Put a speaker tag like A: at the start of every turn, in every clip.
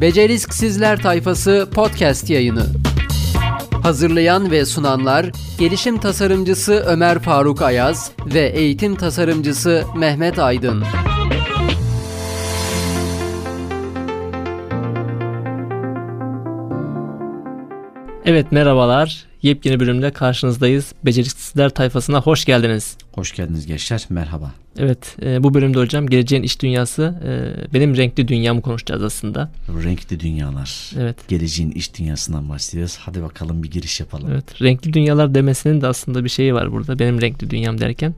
A: Beceriksizler Tayfası podcast yayını. Hazırlayan ve sunanlar Gelişim Tasarımcısı Ömer Faruk Ayaz ve Eğitim Tasarımcısı Mehmet Aydın.
B: Evet merhabalar. Yepyeni bölümde karşınızdayız. Beceriksizler tayfasına hoş geldiniz.
C: Hoş geldiniz gençler. Merhaba.
B: Evet e, bu bölümde hocam geleceğin iş dünyası e, benim renkli dünyamı konuşacağız aslında.
C: Renkli dünyalar.
B: Evet.
C: Geleceğin iş dünyasından bahsediyoruz. Hadi bakalım bir giriş yapalım.
B: Evet. Renkli dünyalar demesinin de aslında bir şeyi var burada. Benim renkli dünyam derken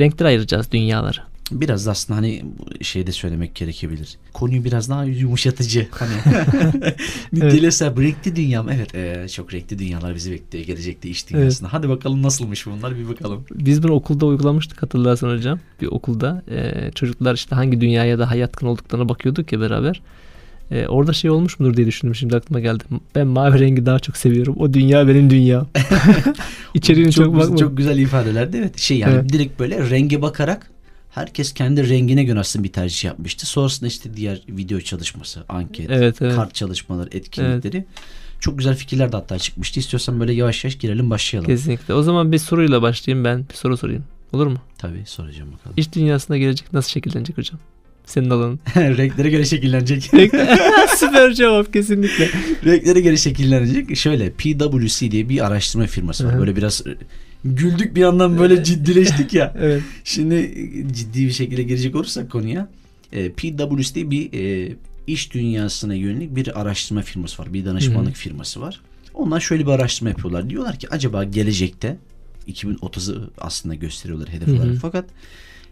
B: renkler ayıracağız dünyaları.
C: Biraz da aslında hani şeyde söylemek gerekebilir. Konuyu biraz daha yumuşatıcı. Hani
B: Evet.
C: dilese renkli dünyam. Evet e, çok renkli dünyalar bizi bekliyor gelecekte iş dünyasında. Hadi bakalım nasılmış bunlar bir bakalım.
B: Biz bunu okulda uygulamıştık hatırlarsan hocam. Bir okulda e, çocuklar işte hangi dünyaya daha yatkın olduklarına bakıyorduk ya beraber. E, orada şey olmuş mudur diye düşündüm şimdi aklıma geldi. Ben mavi rengi daha çok seviyorum. O dünya benim dünya. İçeriğine çok,
C: çok,
B: bakmadım.
C: çok güzel ifadelerdi. Evet şey yani
B: Evet.
C: direkt böyle renge bakarak herkes kendi rengine göre aslında bir tercih yapmıştı. Sonrasında işte diğer video çalışması, anket,
B: Evet, evet.
C: kart çalışmaları, etkinlikleri çok güzel fikirler de hatta çıkmıştı. İstiyorsan böyle yavaş yavaş girelim başlayalım.
B: Kesinlikle. O zaman bir soruyla başlayayım ben. Bir soru sorayım. Olur mu?
C: Tabii soracağım bakalım.
B: İş dünyasına gelecek nasıl şekillenecek hocam? Senin alanın.
C: Renklere göre şekillenecek.
B: Süper cevap kesinlikle.
C: Renklere göre şekillenecek. Şöyle PwC diye bir araştırma firması var. Böyle biraz güldük bir yandan böyle ciddileştik ya.
B: Evet.
C: Şimdi ciddi bir şekilde girecek olursak konuya e, PwC bir e, iş dünyasına yönelik bir araştırma firması var. Bir danışmanlık firması var. Onlar şöyle bir araştırma yapıyorlar. Diyorlar ki acaba gelecekte 2030'u aslında gösteriyorlar hedef olarak. Fakat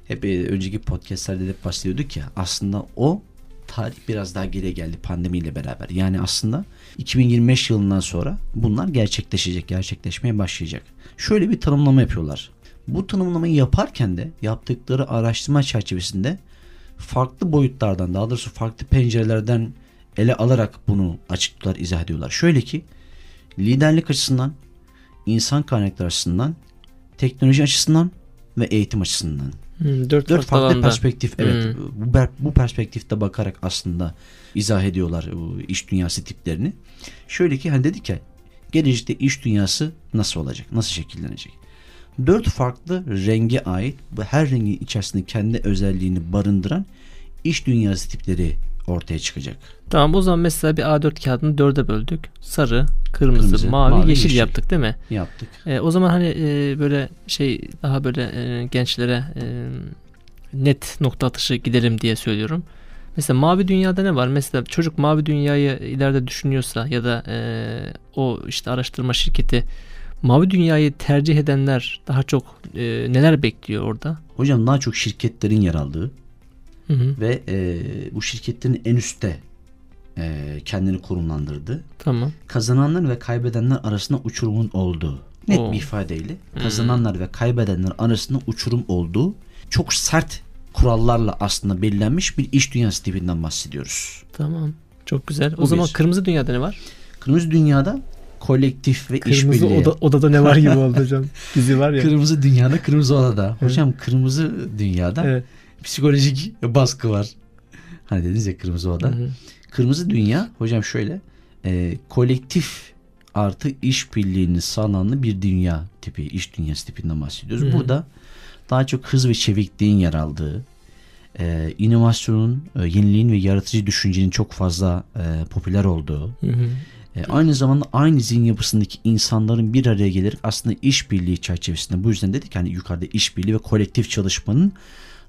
C: hep e, önceki podcastlerde de bahsediyorduk ya aslında o tarih biraz daha geriye geldi pandemiyle beraber. Yani aslında 2025 yılından sonra bunlar gerçekleşecek, gerçekleşmeye başlayacak. Şöyle bir tanımlama yapıyorlar. Bu tanımlamayı yaparken de yaptıkları araştırma çerçevesinde farklı boyutlardan daha doğrusu farklı pencerelerden ele alarak bunu açıklar, izah ediyorlar. Şöyle ki liderlik açısından, insan kaynakları açısından, teknoloji açısından ve eğitim açısından.
B: Hmm, dört,
C: Dört
B: farklı alanda.
C: perspektif evet bu, ber- bu perspektifte bakarak aslında izah ediyorlar iş dünyası tiplerini. Şöyle ki hani dedik ya gelecekte iş dünyası nasıl olacak? Nasıl şekillenecek? Dört farklı renge ait ve her rengin içerisinde kendi özelliğini barındıran iş dünyası tipleri ortaya çıkacak.
B: Tamam o zaman mesela bir A4 kağıdını dörde böldük. Sarı, kırmızı,
C: Kırmızı,
B: mavi,
C: mavi,
B: yeşil,
C: yeşil.
B: yaptık değil mi?
C: Yaptık.
B: E, o zaman hani e, böyle şey daha böyle e, gençlere e, net nokta atışı gidelim diye söylüyorum. Mesela mavi dünyada ne var? Mesela çocuk mavi dünyayı ileride düşünüyorsa ya da e, o işte araştırma şirketi mavi dünyayı tercih edenler daha çok e, neler bekliyor orada?
C: Hocam daha çok şirketlerin yer aldığı
B: Hı hı,
C: ve e, bu şirketlerin en üstte e, kendini konumlandırdığı
B: tamam.
C: kazananlar ve kaybedenler arasında uçurumun olduğu net
B: Oo.
C: bir ifadeyle kazananlar ve kaybedenler arasında uçurum olduğu çok sert kurallarla aslında belirlenmiş bir iş dünyası tipinden bahsediyoruz.
B: Tamam. Çok güzel. O
C: Bu
B: zaman
C: bir.
B: kırmızı dünyada ne var?
C: Kırmızı dünyada kolektif ve
B: Kırmızı
C: işbirliği.
B: oda, odada ne var gibi oldu hocam. Dizi var ya.
C: Kırmızı dünyada kırmızı odada. Hocam kırmızı dünyada
B: Evet.
C: psikolojik baskı var. Hani dediniz ya kırmızı oda.
B: Hı hı.
C: Kırmızı dünya hocam şöyle e, kolektif artı işbirliğinin sağlandığı bir dünya tipi, iş dünyası tipinden bahsediyoruz.
B: Hı.
C: Burada daha çok hız ve çevikliğin yer aldığı, e, inovasyonun, e, yeniliğin ve yaratıcı düşüncenin çok fazla e, popüler olduğu,
B: Hı hı.
C: e, aynı zamanda aynı zihin yapısındaki insanların bir araya gelerek aslında işbirliği çerçevesinde bu yüzden dedik hani yukarıda işbirliği ve kolektif çalışmanın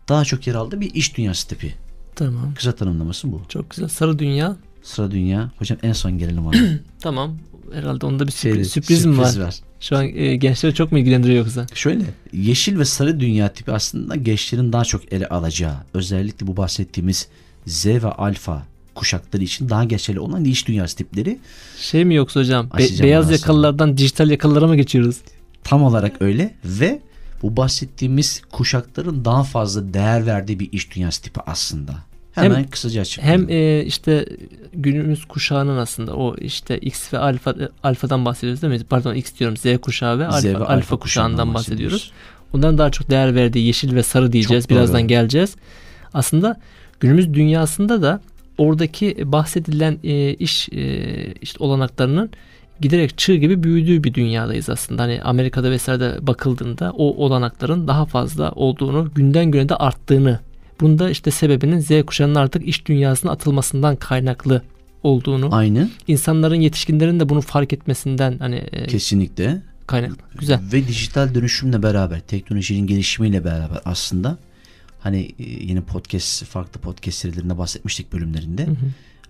C: daha çok yer aldığı bir iş dünyası tipi.
B: Tamam.
C: Kısa tanımlaması bu.
B: Çok güzel. Sarı dünya.
C: Sıra dünya. Hocam en son gelelim ona.
B: Tamam. Herhalde onda bir sürpriz,
C: Şeyde,
B: sürpriz mi var?
C: sürpriz
B: Şu an e, gençleri çok mu ilgilendiriyor yoksa?
C: Şöyle yeşil ve sarı dünya tipi aslında gençlerin daha çok ele alacağı özellikle bu bahsettiğimiz Z ve alfa kuşakları için daha geçerli olan iş dünyası tipleri
B: Şey mi yoksa hocam? be- beyaz
C: sonra.
B: yakalılardan dijital yakalılara mı geçiyoruz?
C: tam olarak öyle ve bu bahsettiğimiz kuşakların daha fazla değer verdiği bir iş dünyası tipi aslında. Hemen
B: Hem-
C: kısaca açıklayayım.
B: Hem e, işte günümüz kuşağının aslında o işte X ve alfa e, alfadan bahsediyoruz değil mi? Pardon X diyorum Z kuşağı ve alfa,
C: Z ve
B: alfa,
C: alfa
B: kuşağından bahsediyoruz. Onların daha çok değer verdiği yeşil ve sarı diyeceğiz.
C: Çok doğru.
B: Birazdan geleceğiz. Aslında günümüz dünyasında da oradaki bahsedilen e, iş e, işte olanaklarının giderek çığ gibi büyüdüğü bir dünyadayız aslında. Hani Amerika'da vesairede bakıldığında o olanakların daha fazla olduğunu, günden güne de arttığını. Bunda işte sebebinin Z kuşağının artık iş dünyasına atılmasından kaynaklı olduğunu.
C: Aynı.
B: insanların yetişkinlerin de bunu fark etmesinden hani e,
C: Kesinlikle.
B: kaynaklı. Güzel.
C: Ve dijital dönüşümle beraber, teknolojinin gelişimiyle beraber aslında hani e, yine podcast, farklı podcast serilerinde bahsetmiştik bölümlerinde.
B: Hı hı.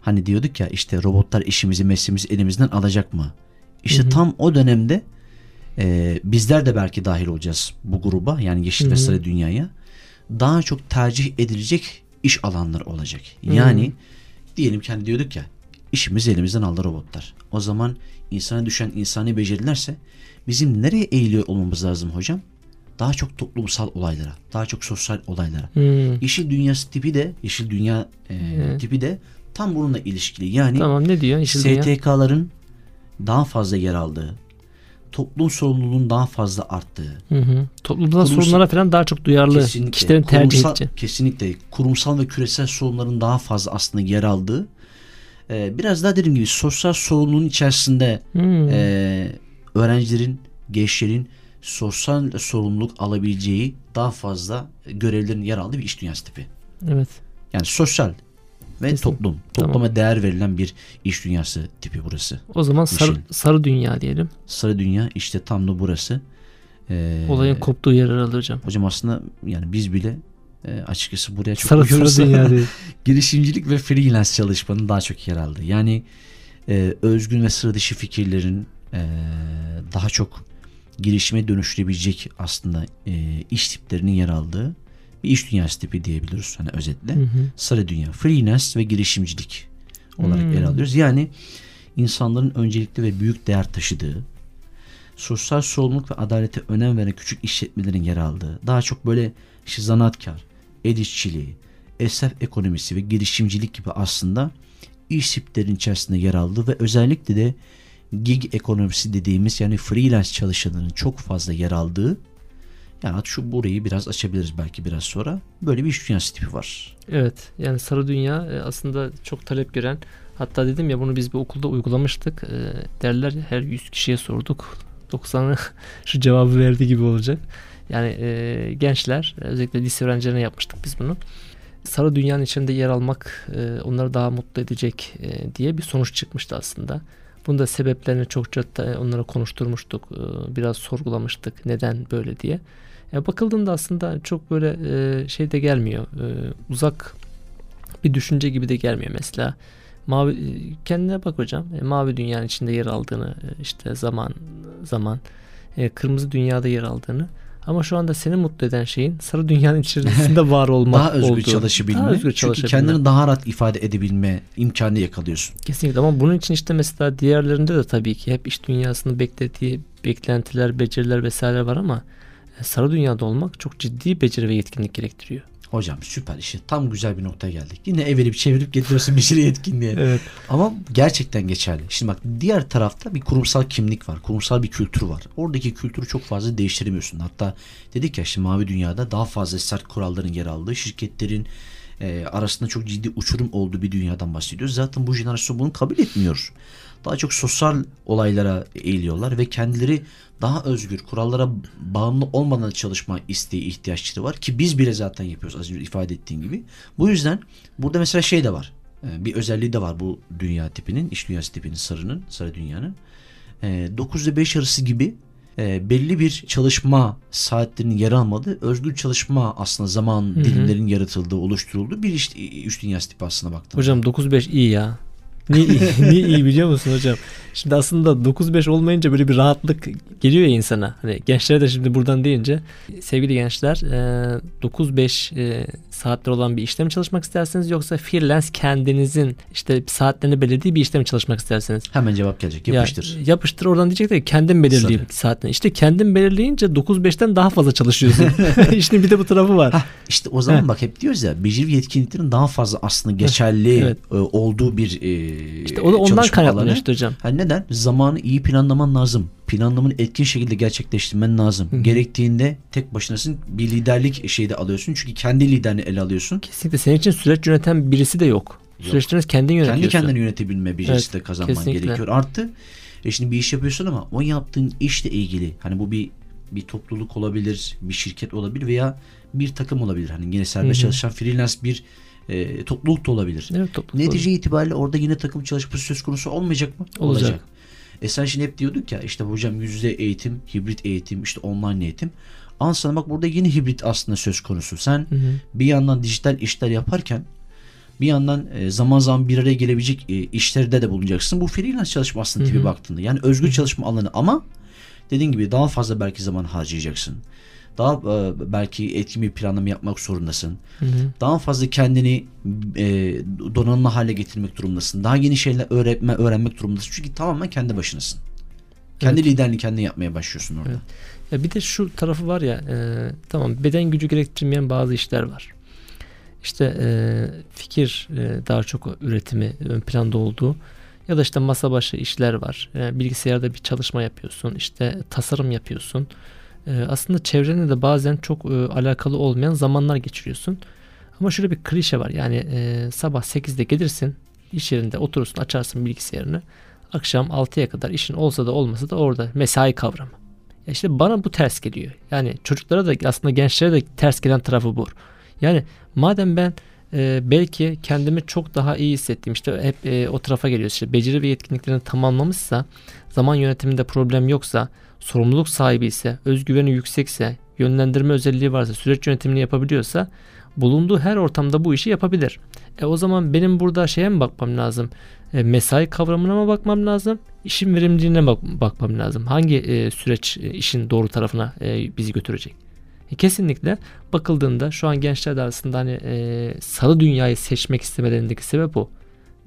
C: Hani diyorduk ya işte robotlar işimizi, mesleğimizi elimizden alacak mı? İşte
B: Hı hı.
C: tam o dönemde e, bizler de belki dahil olacağız bu gruba yani Yeşil
B: Hı
C: ve
B: hı.
C: Sarı Dünya'ya. Daha çok tercih edilecek iş alanları olacak. Yani diyelim ki hani diyorduk ya işimizi elimizden aldı robotlar. O zaman insana düşen insani becerilerse bizim nereye eğiliyor olmamız lazım hocam? Daha çok toplumsal olaylara, daha çok sosyal olaylara.
B: Hmm.
C: Yeşil dünyası tipi de, yeşil dünya e,
B: Evet.
C: tipi de tam bununla ilişkili. Yani
B: Tamam ne diyor? Yeşil Dünya?
C: STK'ların daha fazla yer aldığı, toplum sorumluluğunun daha fazla arttığı,
B: Hı hı. Toplumsal
C: Kurumsal-
B: sorunlara falan daha çok duyarlı
C: kesinlikle
B: kişilerin tercih
C: kurumsal, kesinlikle kurumsal ve küresel sorunların daha fazla aslında yer aldığı, e, biraz daha dediğim gibi sosyal sorumluluğun içerisinde
B: Hmm.
C: e, öğrencilerin, gençlerin sosyal sorumluluk alabileceği daha fazla görevlerin yer aldığı bir iş dünyası tipi.
B: Evet.
C: Yani sosyal ve
B: Kesin.
C: toplum.
B: Tamam.
C: Topluma değer verilen bir iş dünyası tipi burası.
B: O zaman sarı, sarı dünya diyelim.
C: Sarı dünya işte tam da burası. Ee,
B: Olayın koptuğu yer aralı hocam.
C: Hocam aslında yani biz bile e, açıkçası buraya çok
B: Sarı, sarı
C: uyuyoruz.
B: dünya değil.
C: girişimcilik ve freelance çalışmanın daha çok yer aldı. Yani e, özgün ve sıra dışı fikirlerin e, daha çok girişime dönüştürebilecek aslında e, iş tiplerinin yer aldığı bir iş dünyası tipi diyebiliriz hani özetle.
B: Hı hı.
C: Sarı dünya, freelance ve girişimcilik olarak
B: Hmm.
C: ele alıyoruz. Yani insanların öncelikli ve büyük değer taşıdığı, sosyal sorumluluk ve adalete önem veren küçük işletmelerin yer aldığı, daha çok böyle işte zanaatkar, el işçiliği, esnaf ekonomisi ve girişimcilik gibi aslında iş tiplerinin içerisinde yer aldığı ve özellikle de gig ekonomisi dediğimiz yani freelance çalışanların çok fazla yer aldığı yani şu burayı biraz açabiliriz belki biraz sonra. Böyle bir iş dünyası tipi var.
B: Evet yani sarı dünya e, aslında çok talep gören hatta dedim ya bunu biz bir okulda uygulamıştık. E, derler her 100 kişiye sorduk. 90'ı şu cevabı verdi gibi olacak. Yani e, gençler özellikle lise öğrencilerine yapmıştık biz bunu. Sarı dünyanın içinde yer almak e, onları daha mutlu edecek e, diye bir sonuç çıkmıştı aslında. Bunun da sebeplerini çokça onlara konuşturmuştuk. E, biraz sorgulamıştık neden böyle diye. Ya bakıldığında aslında çok böyle e, şey de gelmiyor. E, uzak bir düşünce gibi de gelmiyor mesela. Mavi e, kendine bak hocam. E, mavi dünyanın içinde yer aldığını e, işte zaman zaman e, kırmızı dünyada yer aldığını ama şu anda seni mutlu eden şeyin sarı dünyanın içerisinde var olmak
C: daha özgür
B: olduğu.
C: çalışabilme.
B: Daha özgür
C: Çünkü
B: çalışabilme.
C: kendini daha rahat ifade edebilme imkanı yakalıyorsun.
B: Kesinlikle ama bunun için işte mesela diğerlerinde de tabii ki hep iş dünyasının beklediği beklentiler, beceriler vesaire var ama sarı dünyada olmak çok ciddi beceri ve yetkinlik gerektiriyor.
C: Hocam süper işi. Tam güzel bir noktaya geldik. Yine evirip çevirip getiriyorsun şey yetkinliğe.
B: Evet.
C: Ama gerçekten geçerli. Şimdi bak diğer tarafta bir kurumsal kimlik var. Kurumsal bir kültür var. Oradaki kültürü çok fazla değiştiremiyorsun. Hatta dedik ya şimdi mavi dünyada daha fazla sert kuralların yer aldığı şirketlerin e, arasında çok ciddi uçurum olduğu bir dünyadan bahsediyoruz. Zaten bu jenerasyon bunu kabul etmiyor. Daha çok sosyal olaylara eğiliyorlar ve kendileri daha özgür, kurallara bağımlı olmadan çalışma isteği, ihtiyaçları var ki biz bile zaten yapıyoruz az önce ifade ettiğim gibi. Bu yüzden burada mesela şey de var. Ee, Bir özelliği de var bu dünya tipinin, iş dünyası tipinin sarının, sarı dünyanın. Ee, 9 ile 5 arası gibi e, belli bir çalışma saatlerinin yer almadığı, özgür çalışma aslında zaman
B: hı.
C: dilimlerinin yaratıldığı, oluşturulduğu bir iş, iş dünyası tipi aslında baktığımda.
B: Hocam 9-5 iyi ya. Niye iyi, niye iyi biliyor musun hocam? Şimdi aslında 9-5 olmayınca böyle bir rahatlık geliyor ya insana. Hani gençlere de şimdi buradan deyince sevgili gençler e, 9-5 e, saatler olan bir işte mi çalışmak istersiniz yoksa freelance kendinizin işte saatlerini belirlediği bir işte mi çalışmak istersiniz?
C: Hemen cevap gelecek.
B: Ya,
C: Yapıştır.
B: yapıştır oradan diyecekler ki kendim belirleyeyim
C: Sarı.
B: saatini. İşte kendim belirleyince 9-5'ten daha fazla çalışıyorsun. İşte bir de bu tarafı var.
C: Hah, işte o zaman
B: Heh.
C: bak hep diyoruz ya beceri yetkinliklerin daha fazla aslında geçerli
B: evet.
C: e, olduğu bir e,
B: İşte o da ondan hocam.
C: Ha neden? Zamanı iyi planlaman lazım. Planlamanı etkin şekilde gerçekleştirmen lazım.
B: Hı hı.
C: Gerektiğinde tek başınasın bir liderlik şeyde alıyorsun. Çünkü kendi liderini ele alıyorsun.
B: Kesinlikle senin için süreç yöneten birisi de yok. Süreçleriniz kendin yönetiyorsun.
C: Kendi kendini yönetebilme becerisi
B: Evet,
C: de kazanman
B: kesinlikle.
C: gerekiyor. Artı e şimdi bir iş yapıyorsun ama o yaptığın işle ilgili hani bu bir bir topluluk olabilir, bir şirket olabilir veya bir takım olabilir. Hani yine serbest
B: Hı hı.
C: çalışan freelance bir e, topluluk da olabilir.
B: Evet, topluluk
C: Netice itibariyle orada yine takım çalışması söz konusu olmayacak mı?
B: Olacak.
C: E sen şimdi hep diyorduk ya işte hocam yüz yüze eğitim, hibrit eğitim, işte online eğitim. Al sana bak burada yine hibrit aslında söz konusu. Sen
B: Hı hı.
C: bir yandan dijital işler yaparken bir yandan e, zaman zaman bir araya gelebilecek e, işlerde de bulunacaksın. Bu freelance çalışma aslında tipi baktığında. Yani özgür çalışma alanı ama dediğin gibi daha fazla belki zaman harcayacaksın. Daha e, belki etkin bir planlama yapmak zorundasın.
B: Hı hı.
C: Daha fazla kendini e, donanımlı hale getirmek durumundasın. Daha yeni şeyler öğretme, öğrenmek durumundasın. Çünkü tamamen kendi başınasın. Kendi
B: Evet.
C: liderliğini kendin yapmaya başlıyorsun orada.
B: Evet. Ya bir de şu tarafı var ya e, tamam beden gücü gerektirmeyen bazı işler var. İşte e, fikir e, daha çok üretimi ön planda olduğu ya da işte masa başı işler var. E, bilgisayarda bir çalışma yapıyorsun, işte tasarım yapıyorsun. E, aslında çevrenle de bazen çok e, alakalı olmayan zamanlar geçiriyorsun. Ama şöyle bir klişe var. Yani e, sabah 8'de gelirsin, iş yerinde oturursun, açarsın bilgisayarını. Akşam 6'ya kadar işin olsa da olmasa da orada mesai kavramı. Ya işte bana bu ters geliyor. Yani çocuklara da aslında gençlere de ters gelen tarafı bu. Yani madem ben e, belki kendimi çok daha iyi hissettiğim işte hep e, o tarafa geliyoruz. İşte beceri ve yetkinliklerini tamamlamışsa, zaman yönetiminde problem yoksa, sorumluluk sahibi ise, özgüveni yüksekse, yönlendirme özelliği varsa, süreç yönetimini yapabiliyorsa bulunduğu her ortamda bu işi yapabilir. E o zaman benim burada şeye mi bakmam lazım? E, mesai kavramına mı bakmam lazım? İşin verimliliğine bak bakmam lazım. Hangi e, süreç e, işin doğru tarafına e, bizi götürecek? E, kesinlikle bakıldığında şu an gençler arasında hani e, sarı dünyayı seçmek istemelerindeki sebep o.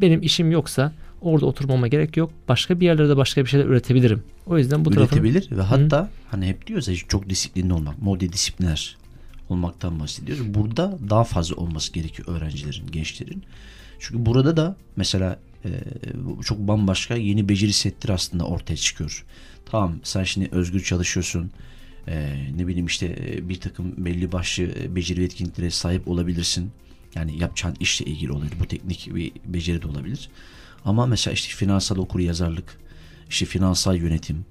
B: Benim işim yoksa orada oturmama gerek yok. Başka bir yerlerde başka bir şeyler üretebilirim. O yüzden bu tarafın
C: Üretebilir ve hatta hani hep diyoruz ya çok disiplinli olmak, multidisipliner olmaktan bahsediyoruz. Burada daha fazla olması gerekiyor öğrencilerin, gençlerin. Çünkü burada da mesela e, çok bambaşka yeni beceri setleri aslında ortaya çıkıyor. Tamam sen şimdi özgür çalışıyorsun. E, ne bileyim işte e, bir takım belli başlı beceri ve etkinliklere sahip olabilirsin. Yani yapacağın işle ilgili olabilir. Bu teknik bir beceri de olabilir. Ama mesela işte finansal okur yazarlık, işte finansal yönetim,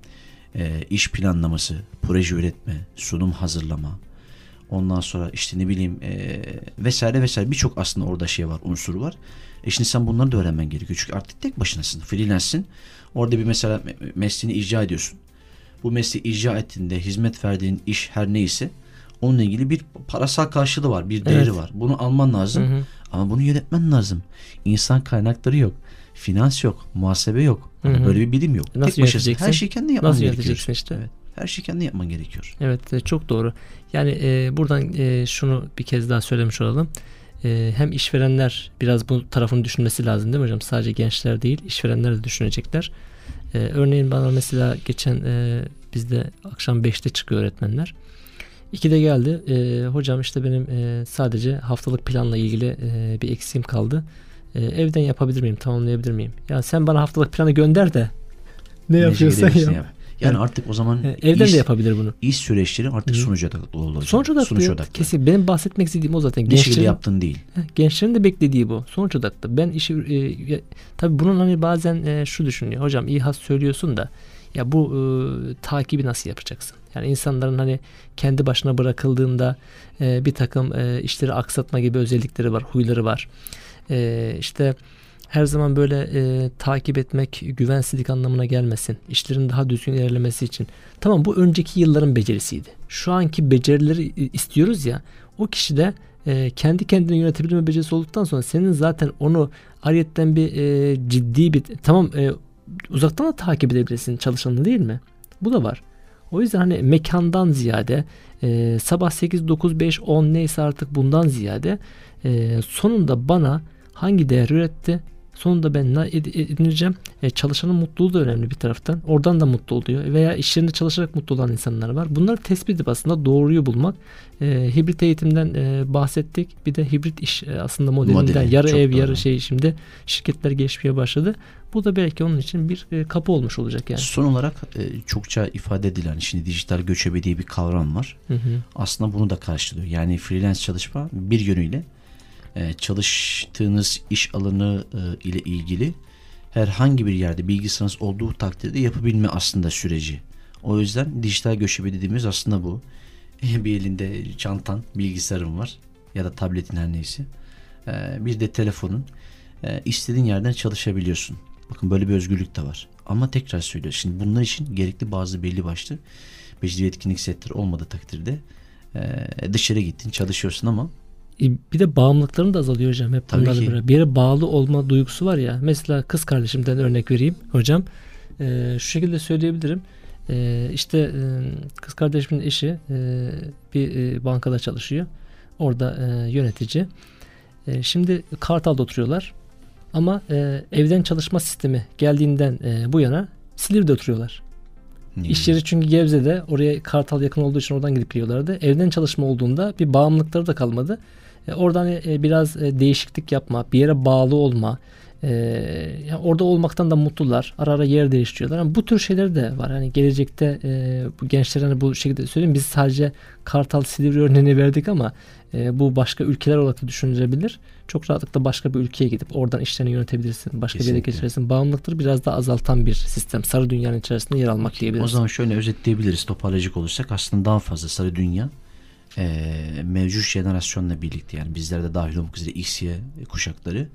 C: e, iş planlaması, proje üretme, sunum hazırlama, ondan sonra işte ne bileyim e, vesaire vesaire birçok aslında orada şey var, unsur var. E şimdi sen bunları da öğrenmen gerekiyor. Çünkü artık tek başınasın, freelance'sin. Orada bir mesela me- mesleğini icra ediyorsun. Bu mesleği icra ettiğinde hizmet verdiğin iş her neyse onunla ilgili bir parasal karşılığı var, bir değeri
B: Evet.
C: var. Bunu alman lazım.
B: Hı hı.
C: Ama bunu yönetmen lazım. İnsan kaynakları yok. Finans yok. Muhasebe yok. Hani
B: Hı hı.
C: böyle bir bilim yok.
B: Nasıl
C: Tek
B: yöneteceksin?
C: Her şeyi kendin yapman
B: Nasıl
C: gerekiyor.
B: yöneteceksin işte?
C: Evet. Her şeyi kendin yapman gerekiyor.
B: Evet e, çok doğru. Yani e, buradan e, şunu bir kez daha söylemiş olalım. E, hem işverenler biraz bu tarafını düşünmesi lazım değil mi hocam? Sadece gençler değil işverenler de düşünecekler. E, örneğin bana mesela geçen e, bizde akşam 5'te çıkıyor öğretmenler. 2'de geldi. E, hocam işte benim e, sadece haftalık planla ilgili e, bir eksiğim kaldı. E, evden yapabilir miyim? Tamamlayabilir miyim? Ya sen bana haftalık planı gönder de ne yapıyorsan yap.
C: yap. Yani
B: Evet.
C: artık o zaman
B: E, evden
C: iş,
B: de yapabilir bunu.
C: iş süreçleri artık sonuç odaklı olacak.
B: Sonuç odaklı.
C: Sonuç odaklı.
B: Kesin. Benim bahsetmek istediğim o zaten.
C: Ne şekilde yaptın değil.
B: Gençlerin de beklediği bu. Sonuç odaklı. Ben işi e, ya, tabii bunun hani bazen e, şu düşünüyor. Hocam iyi has söylüyorsun da ya bu e, takibi nasıl yapacaksın? Yani insanların hani kendi başına bırakıldığında e, bir takım e, işleri aksatma gibi özellikleri var, huyları var. E, işte her zaman böyle e, takip etmek güvensizlik anlamına gelmesin. İşlerin daha düzgün ilerlemesi için. Tamam bu önceki yılların becerisiydi. Şu anki becerileri e, istiyoruz ya. O kişi de e, kendi kendini yönetebilme becerisi olduktan sonra senin zaten onu ariyetten bir e, ciddi bir tamam e, uzaktan da takip edebilirsin çalışanını değil mi? Bu da var. O yüzden hani mekandan ziyade e, sabah 8, 9, 5, 10 neyse artık bundan ziyade e, sonunda bana hangi değer üretti? Sonunda ben ne ed- edineceğim? E, çalışanın mutluluğu da önemli bir taraftan. Oradan da mutlu oluyor. Veya iş yerinde çalışarak mutlu olan insanlar var. Bunları tespit edip aslında doğruyu bulmak. E, hibrit eğitimden e, bahsettik. Bir de hibrit iş e, aslında modelinden
C: Modeli,
B: yarı ev
C: doğru.
B: yarı şey şimdi şirketler geçmeye başladı. Bu da belki onun için bir e, kapı olmuş olacak yani.
C: Son olarak e, çokça ifade edilen şimdi dijital göçebe diye bir kavram var.
B: Hı hı.
C: Aslında bunu da karşılıyor. Yani freelance çalışma bir yönüyle çalıştığınız iş alanı e, ile ilgili herhangi bir yerde bilgisayarınız olduğu takdirde yapabilme aslında süreci. O yüzden dijital göçebe dediğimiz aslında bu. Bir elinde çantan, bilgisayarın var ya da tabletin her neyse. E, bir de telefonun. E, istediğin yerden çalışabiliyorsun. Bakın böyle bir özgürlük de var. Ama tekrar söylüyorum. Şimdi bunlar için gerekli bazı belli başlı beceri etkinlik setleri olmadığı takdirde e, dışarı gittin çalışıyorsun ama
B: E, Bir de bağımlılıkların da azalıyor hocam. Hep
C: Tabii
B: bunlarla beraber. Bir yere bağlı olma duygusu var ya. Mesela kız kardeşimden örnek vereyim hocam. E, şu şekilde söyleyebilirim. E, işte e, kız kardeşimin eşi e, bir e, bankada çalışıyor. Orada e, yönetici. E, şimdi Kartal'da oturuyorlar. Ama e, evden çalışma sistemi geldiğinden e, bu yana Silivri'de oturuyorlar.
C: ne
B: İş yeri çünkü Gebze'de oraya Kartal yakın olduğu için oradan gidip geliyorlardı. Evden çalışma olduğunda bir bağımlılıkları da kalmadı. E, oradan e, biraz e, değişiklik yapma, bir yere bağlı olma, yani orada olmaktan da mutlular. Ara ara yer değiştiriyorlar. Ama bu tür şeyler de var. Yani gelecekte e, bu gençlere hani bu şekilde söyleyeyim. Biz sadece Kartal Silivri örneğini verdik ama e, bu başka ülkeler olarak da düşünülebilir. Çok rahatlıkla başka bir ülkeye gidip oradan işlerini yönetebilirsin. Başka bir yere
C: Kesinlikle.
B: geçirirsin. Bağımlılıkları biraz daha azaltan bir sistem. Sarı dünyanın içerisinde yer almak diyebiliriz.
C: O zaman şöyle özetleyebiliriz toparlayacak olursak aslında daha fazla sarı dünya e, mevcut jenerasyonla birlikte yani bizler de dahil olmak üzere X, Y kuşakları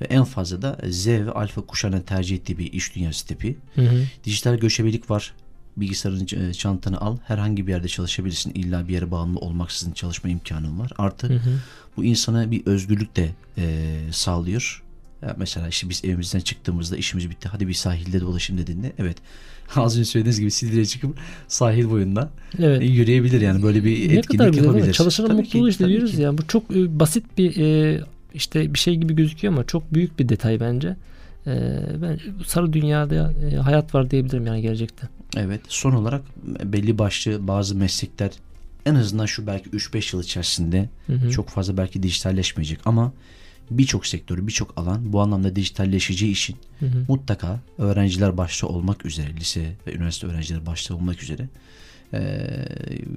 C: ve en fazla da Z ve alfa kuşağının tercih ettiği bir iş dünyası tipi.
B: Hı hı.
C: Dijital göçebelik var. Bilgisayarın e, çantanı al. Herhangi bir yerde çalışabilirsin. İlla bir yere bağımlı olmaksızın çalışma imkanın var. Artı
B: Hı hı.
C: bu insana bir özgürlük de e, sağlıyor. Ya mesela işte biz evimizden çıktığımızda işimiz bitti. Hadi bir sahilde dolaşayım dediğinde evet az önce söylediğiniz gibi Silivri'ye çıkıp sahil boyunda
B: Evet.
C: e, yürüyebilir yani böyle bir
B: ne
C: etkinlik
B: kadar güzel
C: yapabilir.
B: Çalışanın mutluluğu işte diyoruz
C: ki.
B: ya. Bu çok e, basit bir e, işte bir şey gibi gözüküyor ama çok büyük bir detay bence. Ben sarı dünyada hayat var diyebilirim yani gelecekte.
C: Evet. Son olarak belli başlı bazı meslekler en azından şu belki 3-5 yıl içerisinde
B: Hı hı.
C: çok fazla belki dijitalleşmeyecek ama birçok sektör, birçok alan bu anlamda dijitalleşeceği için
B: Hı hı.
C: mutlaka öğrenciler başta olmak üzere, lise ve üniversite öğrencileri başta olmak üzere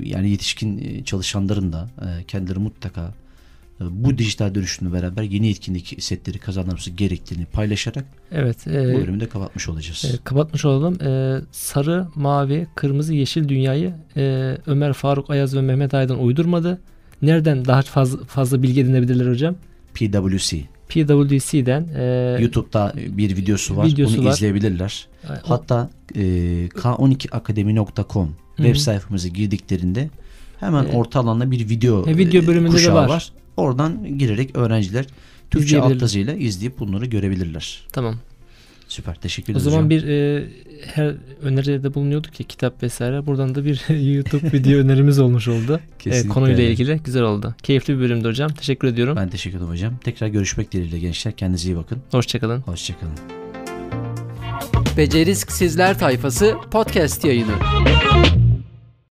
C: yani yetişkin çalışanların da kendileri mutlaka bu dijital dönüşümle beraber yeni etkinlik setleri kazanması gerektiğini paylaşarak
B: Evet.
C: bu
B: E,
C: bölümü de kapatmış olacağız.
B: e, kapatmış olalım. E, sarı, mavi, kırmızı, yeşil dünyayı e, Ömer Faruk Ayaz ve Mehmet Aydın uydurmadı. Nereden daha fazla fazla bilgi edinebilirler hocam?
C: PwC.
B: PwC'den e,
C: YouTube'da bir videosu var.
B: videosu
C: Onu
B: var.
C: izleyebilirler. Hatta e, k12akademi.com web sayfamıza girdiklerinde hemen
B: Evet.
C: orta alanda bir video
B: E, video
C: e,
B: bölümünde de
C: kuşağı
B: var.
C: Oradan girerek öğrenciler Türkçe alt yazıyla izleyip bunları görebilirler.
B: tamam.
C: Süper. Teşekkür
B: O
C: ederiz
B: zaman
C: hocam.
B: bir e, her öneride bulunuyorduk ya kitap vesaire. Buradan da bir YouTube video önerimiz olmuş oldu. E,
C: Kesinlikle
B: konuyla
C: öyle.
B: ilgili güzel oldu. Keyifli bir bölümdü hocam. Teşekkür ediyorum.
C: Ben teşekkür ederim hocam. Tekrar görüşmek dileğiyle gençler. Kendinize iyi bakın.
B: Hoşçakalın.
C: Hoşçakalın.
A: Becerisk Sizler tayfası podcast yayını.